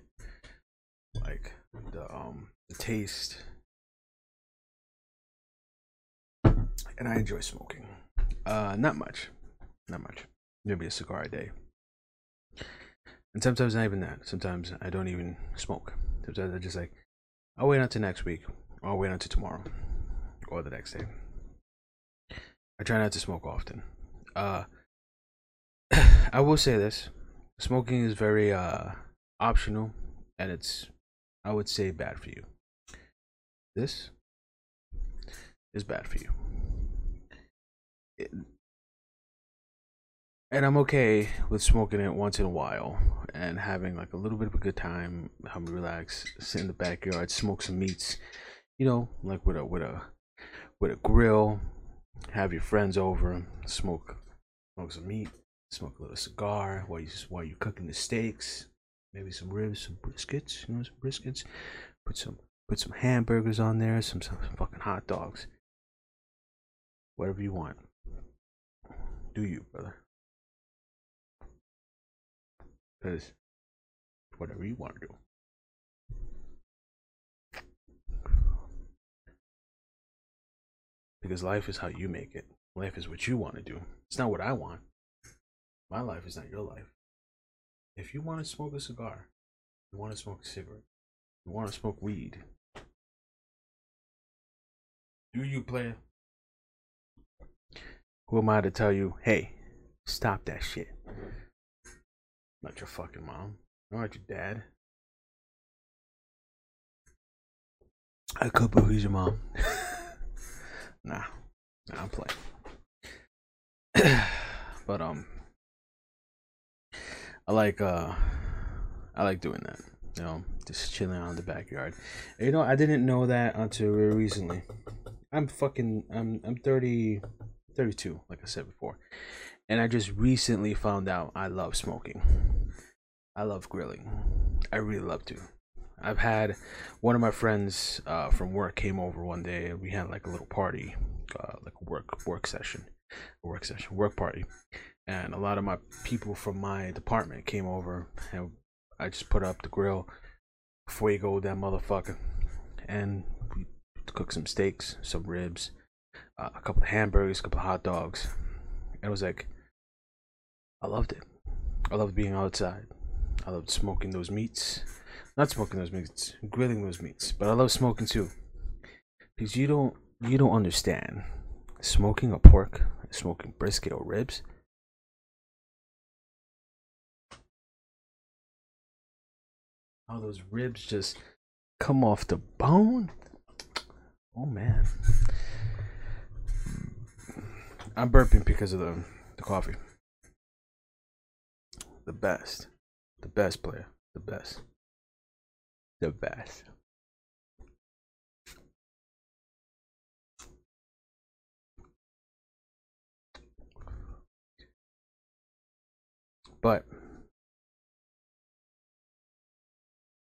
like the um the taste. And I enjoy smoking. Uh not much. Not much. Maybe a cigar a day. And sometimes not even that. Sometimes I don't even smoke. Sometimes I just like I'll wait until next week. I'll wait until tomorrow. Or the next day. I try not to smoke often. Uh I will say this. Smoking is very uh optional and it's I would say bad for you. This is bad for you. It, and I'm okay with smoking it once in a while and having like a little bit of a good time, help me relax, sit in the backyard, smoke some meats, you know, like with a with a with a grill, have your friends over, smoke smoke some meat, smoke a little cigar while you while you're cooking the steaks, maybe some ribs, some briskets, you know, some briskets, put some put some hamburgers on there, some some fucking hot dogs, whatever you want. Do you, brother? Because whatever you want to do. Because life is how you make it. Life is what you want to do. It's not what I want. My life is not your life. If you want to smoke a cigar, you want to smoke a cigarette, you want to smoke weed, do you play? Who am I to tell you, hey, stop that shit? Not your fucking mom. Not your dad. I could, but who's your mom? nah, nah, I'm playing. but um, I like uh, I like doing that. You know, just chilling out in the backyard. You know, I didn't know that until very recently. I'm fucking. I'm I'm 30, 32, like I said before, and I just recently found out I love smoking. I love grilling. I really love to. I've had one of my friends uh, from work came over one day we had like a little party, uh, like a work work session, work session, work party, and a lot of my people from my department came over and I just put up the grill, fuego that motherfucker, and we cooked some steaks, some ribs, uh, a couple of hamburgers, a couple of hot dogs. It was like, I loved it. I loved being outside. I loved smoking those meats. Not smoking those meats, grilling those meats. But I love smoking too. Because you don't you don't understand. Smoking a pork, smoking brisket or ribs. How those ribs just come off the bone. Oh man. I'm burping because of the, the coffee. The best. The best player. The best. The best. But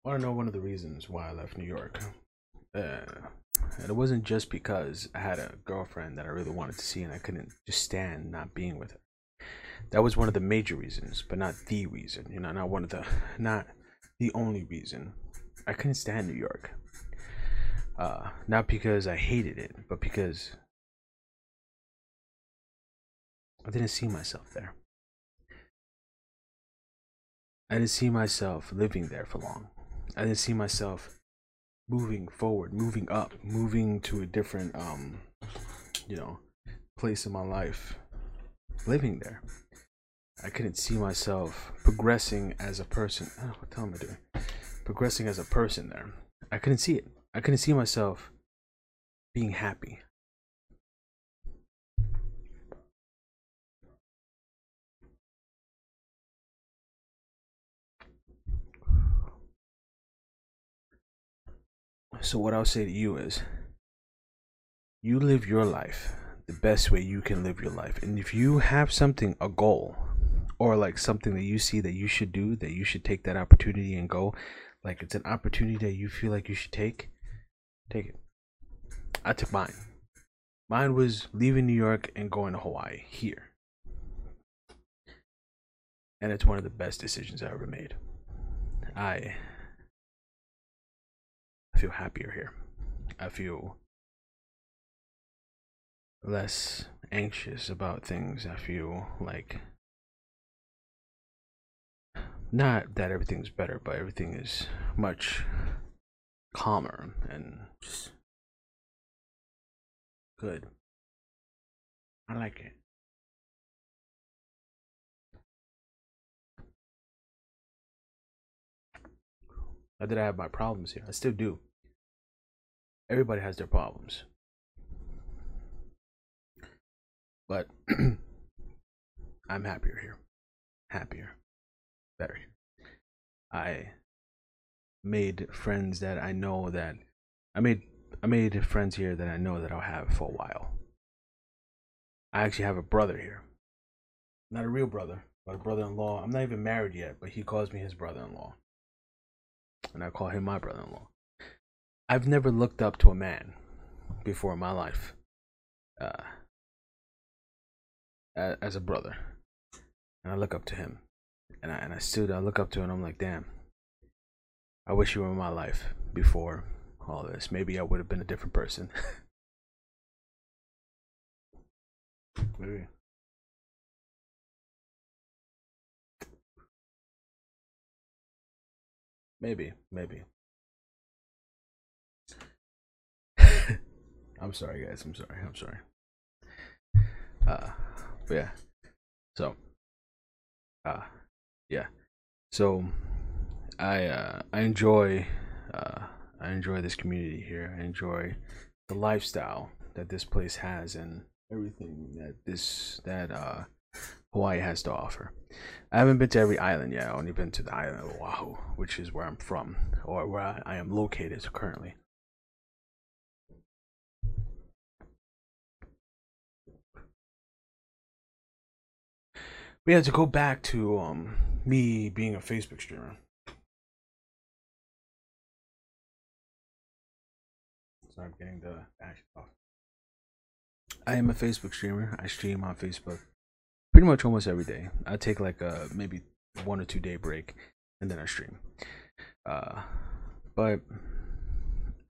I want to know one of the reasons why I left New York. Uh, and it wasn't just because I had a girlfriend that I really wanted to see and I couldn't just stand not being with her. That was one of the major reasons, but not the reason. You know, not one of the, not the only reason. I couldn't stand New York. Uh, not because I hated it, but because I didn't see myself there. I didn't see myself living there for long. I didn't see myself moving forward, moving up, moving to a different um you know, place in my life living there. I couldn't see myself progressing as a person. Oh, what the hell am I doing? Progressing as a person there. I couldn't see it. I couldn't see myself being happy. So, what I'll say to you is you live your life the best way you can live your life. And if you have something, a goal, or like something that you see that you should do, that you should take that opportunity and go, like it's an opportunity that you feel like you should take, take it. I took mine. Mine was leaving New York and going to Hawaii here. And it's one of the best decisions I ever made. I feel happier here. I feel less anxious about things. I feel like not that everything's better, but everything is much calmer and just good. I like it. Not that I have my problems here. I still do. Everybody has their problems. But I'm happier here. Happier. Better. I made friends that I know that I made I made friends here that I know that I'll have for a while. I actually have a brother here. Not a real brother, but a brother in law. I'm not even married yet, but he calls me his brother in law. And I call him my brother in law. I've never looked up to a man before in my life. Uh, as a brother, and I look up to him, and I and I stood, I look up to him, and I'm like, damn, I wish you were in my life before all this. Maybe I would have been a different person. maybe. Maybe, maybe. I'm sorry, guys. I'm sorry. I'm sorry. Uh, but yeah. So uh yeah. So I uh I enjoy uh I enjoy this community here. I enjoy the lifestyle that this place has and everything that this that uh Hawaii has to offer. I haven't been to every island yet. I've only been to the island of Oahu, which is where I'm from, or where I am located currently. We had to go back to um me being a Facebook streamer. So I'm getting the action off. I am a Facebook streamer. I stream on Facebook pretty much almost every day. I take like a maybe one or two day break and then I stream. Uh, but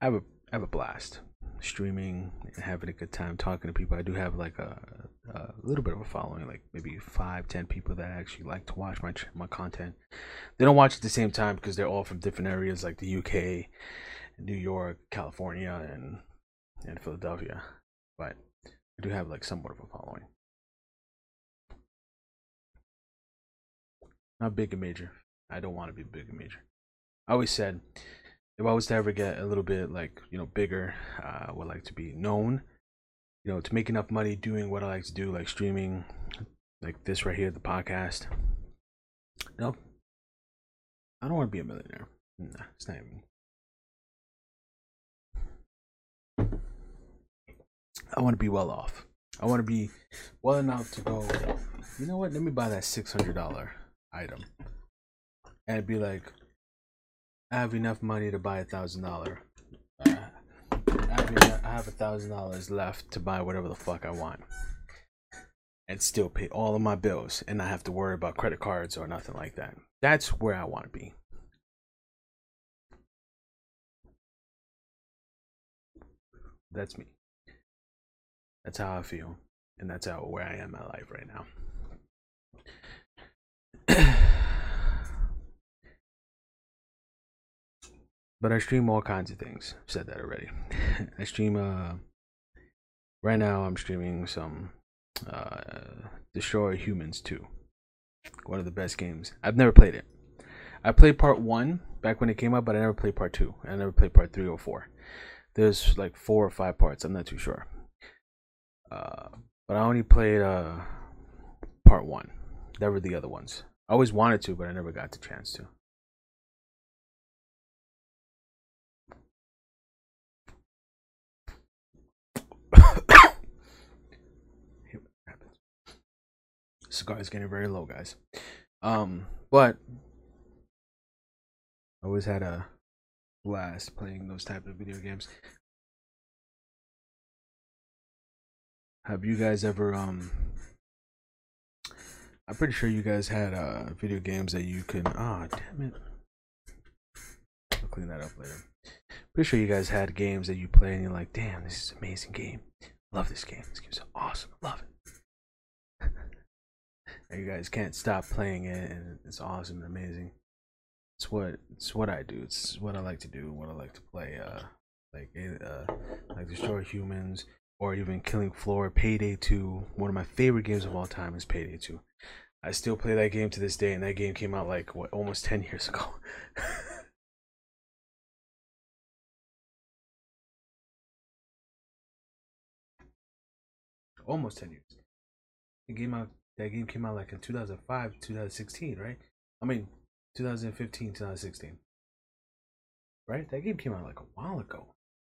I have a I have a blast streaming and having a good time talking to people. I do have like a, a little bit of a following, like maybe five, ten people that actually like to watch my my content. They don't watch at the same time because they're all from different areas, like the UK, New York, California, and and Philadelphia. But I do have like somewhat of a following. Not big and major. I don't want to be big and major. I always said if I was to ever get a little bit like you know bigger, uh, I would like to be known. You know, to make enough money doing what I like to do, like streaming, like this right here, the podcast. Nope. I don't want to be a millionaire. Nah, it's not even. I want to be well off. I want to be well enough to go. You know what? Let me buy that six hundred dollar item, and be like, I have enough money to buy a thousand dollar I, have a thousand dollars left to buy whatever the fuck I want, and still pay all of my bills, and not have to worry about credit cards or nothing like that. That's where I want to be. That's me. That's how I feel, and that's how where I am in my life right now. but I stream all kinds of things. I've said that already. I stream uh right now I'm streaming some uh Destroy Humans 2. One of the best games. I've never played it. I played part 1 back when it came out, but I never played part 2. I never played part 3 or 4. There's like 4 or 5 parts. I'm not too sure. Uh but I only played uh part 1. Never the other ones. I always wanted to, but I never got the chance to. Cigar is getting very low, guys. Um, but I always had a blast playing those type of video games. Have you guys ever um I'm pretty sure you guys had uh video games that you can ah oh, damn it. I'll clean that up later. Pretty sure you guys had games that you play and you're like, damn, this is an amazing game. Love this game. This game's awesome. Love it. You guys can't stop playing it and it's awesome and amazing. It's what it's what I do. It's what I like to do, what I like to play. Uh like uh like destroy humans or even Killing Floor, Payday 2. One of my favorite games of all time is Payday 2. I still play that game to this day, and that game came out like what almost 10 years ago. almost 10 years. The game out that game came out like in 2005, 2016, right? I mean, 2015, 2016. Right? That game came out like a while ago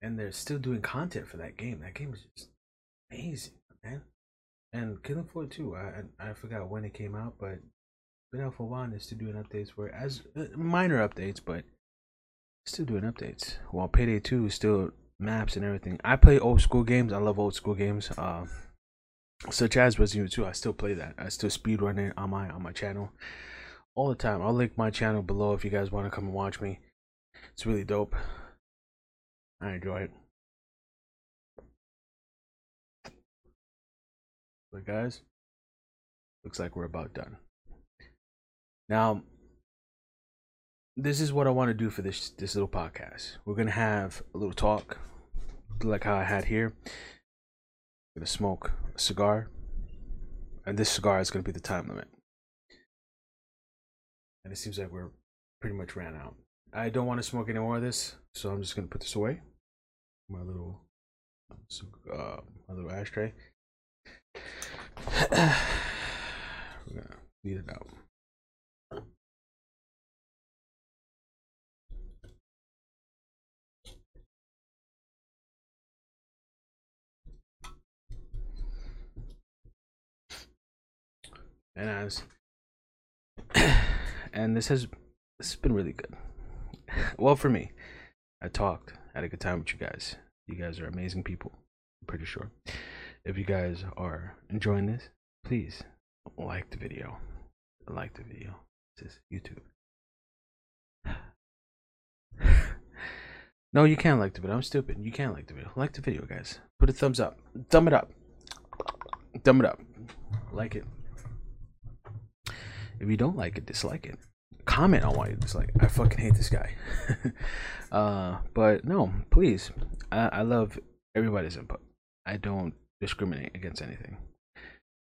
and they're still doing content for that game. That game is just amazing, man. And Killing Floor 2, I I forgot when it came out, but been out for a while and they're still doing updates for as uh, minor updates, but still doing updates. While Payday 2 is still maps and everything. I play old school games. I love old school games. Uh, such as Resident Evil 2. I still play that. I still speedrun it on my on my channel all the time. I'll link my channel below if you guys want to come and watch me. It's really dope. I enjoy it. But guys, looks like we're about done. Now, this is what I want to do for this this little podcast. We're gonna have a little talk, like how I had here. Gonna smoke a cigar, and this cigar is gonna be the time limit. And it seems like we're pretty much ran out. I don't want to smoke any more of this, so I'm just gonna put this away. My little, uh, my little ashtray. We're gonna leave it out. And as and this has this has been really good. well, for me, I talked, had a good time with you guys. You guys are amazing people. I'm pretty sure. If you guys are enjoying this, please like the video. Like the video. This is YouTube. no, you can't like the video. I'm stupid. You can't like the video. Like the video, guys. Put a thumbs up. Thumb it up. Thumb it up. Like it. If you don't like it, dislike it comment on why you dislike. It. I fucking hate this guy. uh, but no, please. I, I love everybody's input. I don't discriminate against anything.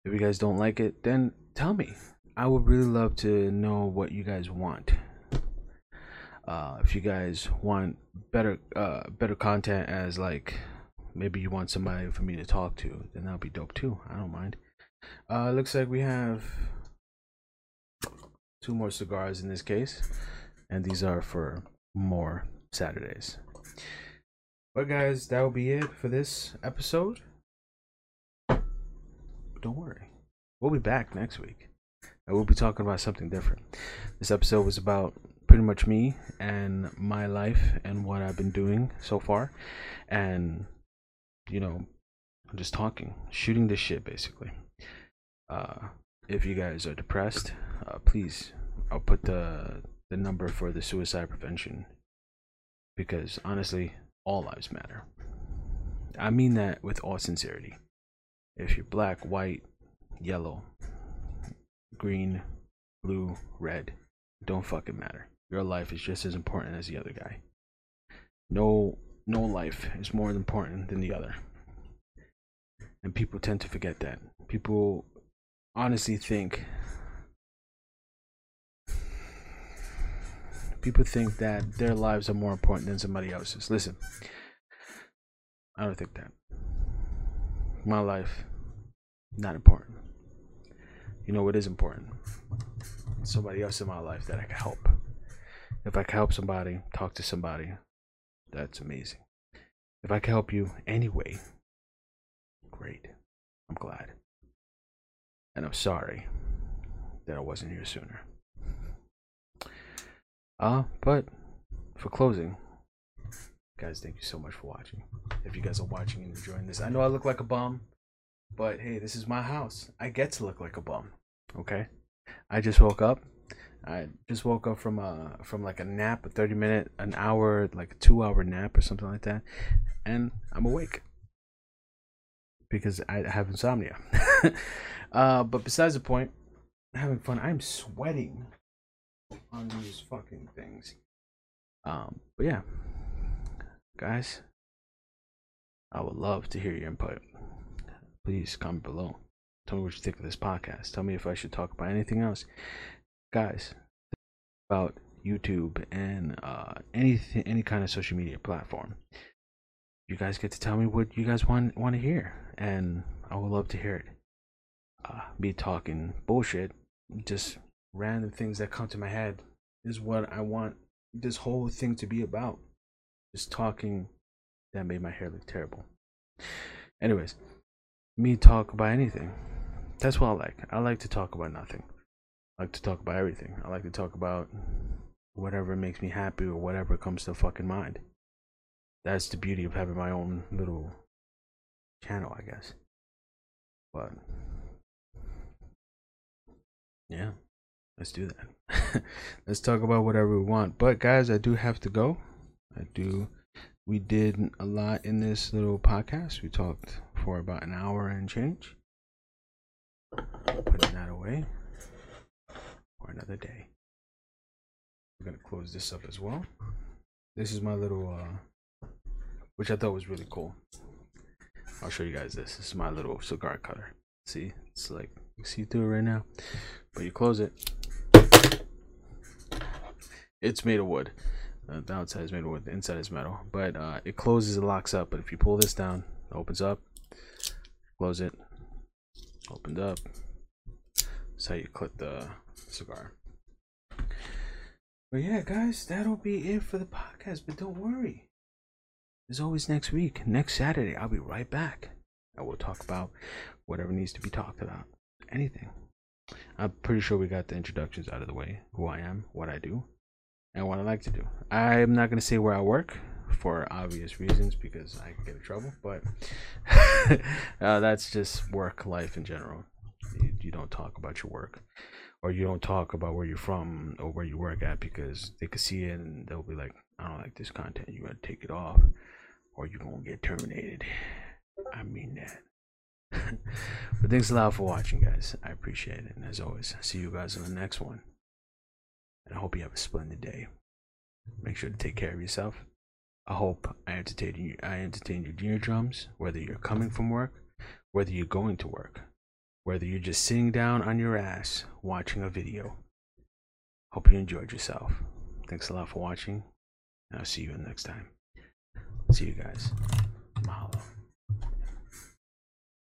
If you guys don't like it, then tell me. I would really love to know what you guys want. Uh, if you guys want better, uh, better content as like maybe you want somebody for me to talk to, then that'll be dope too. I don't mind. Uh, looks like we have two more cigars in this case, and these are for more Saturdays. But guys, that will be it for this episode. Don't worry, we'll be back next week. And we'll be talking about something different. This episode was about pretty much me and my life and what I've been doing so far. And, you know, just talking, shooting this shit basically. Uh, if you guys are depressed, uh, please, I'll put the the number for the suicide prevention because honestly, all lives matter. I mean that with all sincerity. If you're black, white, yellow, green, blue, red, don't fucking matter. Your life is just as important as the other guy. No no life is more important than the other. And people tend to forget that. People honestly think people think that their lives are more important than somebody else's. Listen, I don't think that. My life, not important. You know what is important? Somebody else in my life that I can help. If I can help somebody, talk to somebody, that's amazing. If I can help you anyway, great. I'm glad. And I'm sorry that I wasn't here sooner. Uh, but for closing, guys, thank you so much for watching. If you guys are watching and enjoying this, I know I look like a bum, but hey, this is my house. I get to look like a bum. Okay? I just woke up. I just woke up from a from like a nap, a 30 minute, an hour, like a 2 hour nap or something like that, and I'm awake because I have insomnia. uh, but besides the point, having fun. I'm sweating on these fucking things. Um, but yeah, guys, I would love to hear your input. Please comment below. Tell me what you think of this podcast. Tell me if I should talk about anything else, guys. About YouTube and uh, anything, any kind of social media platform. You guys get to tell me what you guys want want to hear, and I would love to hear it. Uh, me talking bullshit, just random things that come to my head is what I want this whole thing to be about. Just talking that made my hair look terrible. Anyways, me talk about anything. That's what I like. I like to talk about nothing. I like to talk about everything. I like to talk about whatever makes me happy or whatever comes to fucking mind. That's the beauty of having my own little channel, I guess. But yeah. Let's do that. Let's talk about whatever we want. But guys, I do have to go. I do. We did a lot in this little podcast. We talked for about an hour and change. Putting that away for another day. We're gonna close this up as well. This is my little, uh, which I thought was really cool. I'll show you guys this. This is my little cigar cutter. See, it's like you see through it right now, but you close it it's made of wood. Uh, the outside is made of wood, the inside is metal. But uh, it closes and locks up. But if you pull this down, it opens up, close it, opens up. That's how you clip the cigar. But yeah, guys, that'll be it for the podcast. But don't worry. As always, next week, next Saturday, I'll be right back. And we'll talk about whatever needs to be talked about. Anything. I'm pretty sure we got the introductions out of the way. Who I am, what I do and what I like to do. I'm not going to say where I work for obvious reasons because I can get in trouble, but uh, that's just work life in general. You, you, don't talk about your work or you don't talk about where you're from or where you work at because they could see it and they'll be like, I don't like this content. You got to take it off or you're to get terminated. I mean that. but thanks a lot for watching, guys. I appreciate it. And as always, see you guys in the next one. And I hope you have a splendid day. Make sure to take care of yourself. I hope I entertained you. I entertained your eardrums, whether you're coming from work, whether you're going to work, whether you're just sitting down on your ass watching a video. Hope you enjoyed yourself. Thanks a lot for watching, and I'll see you next time. See you guys.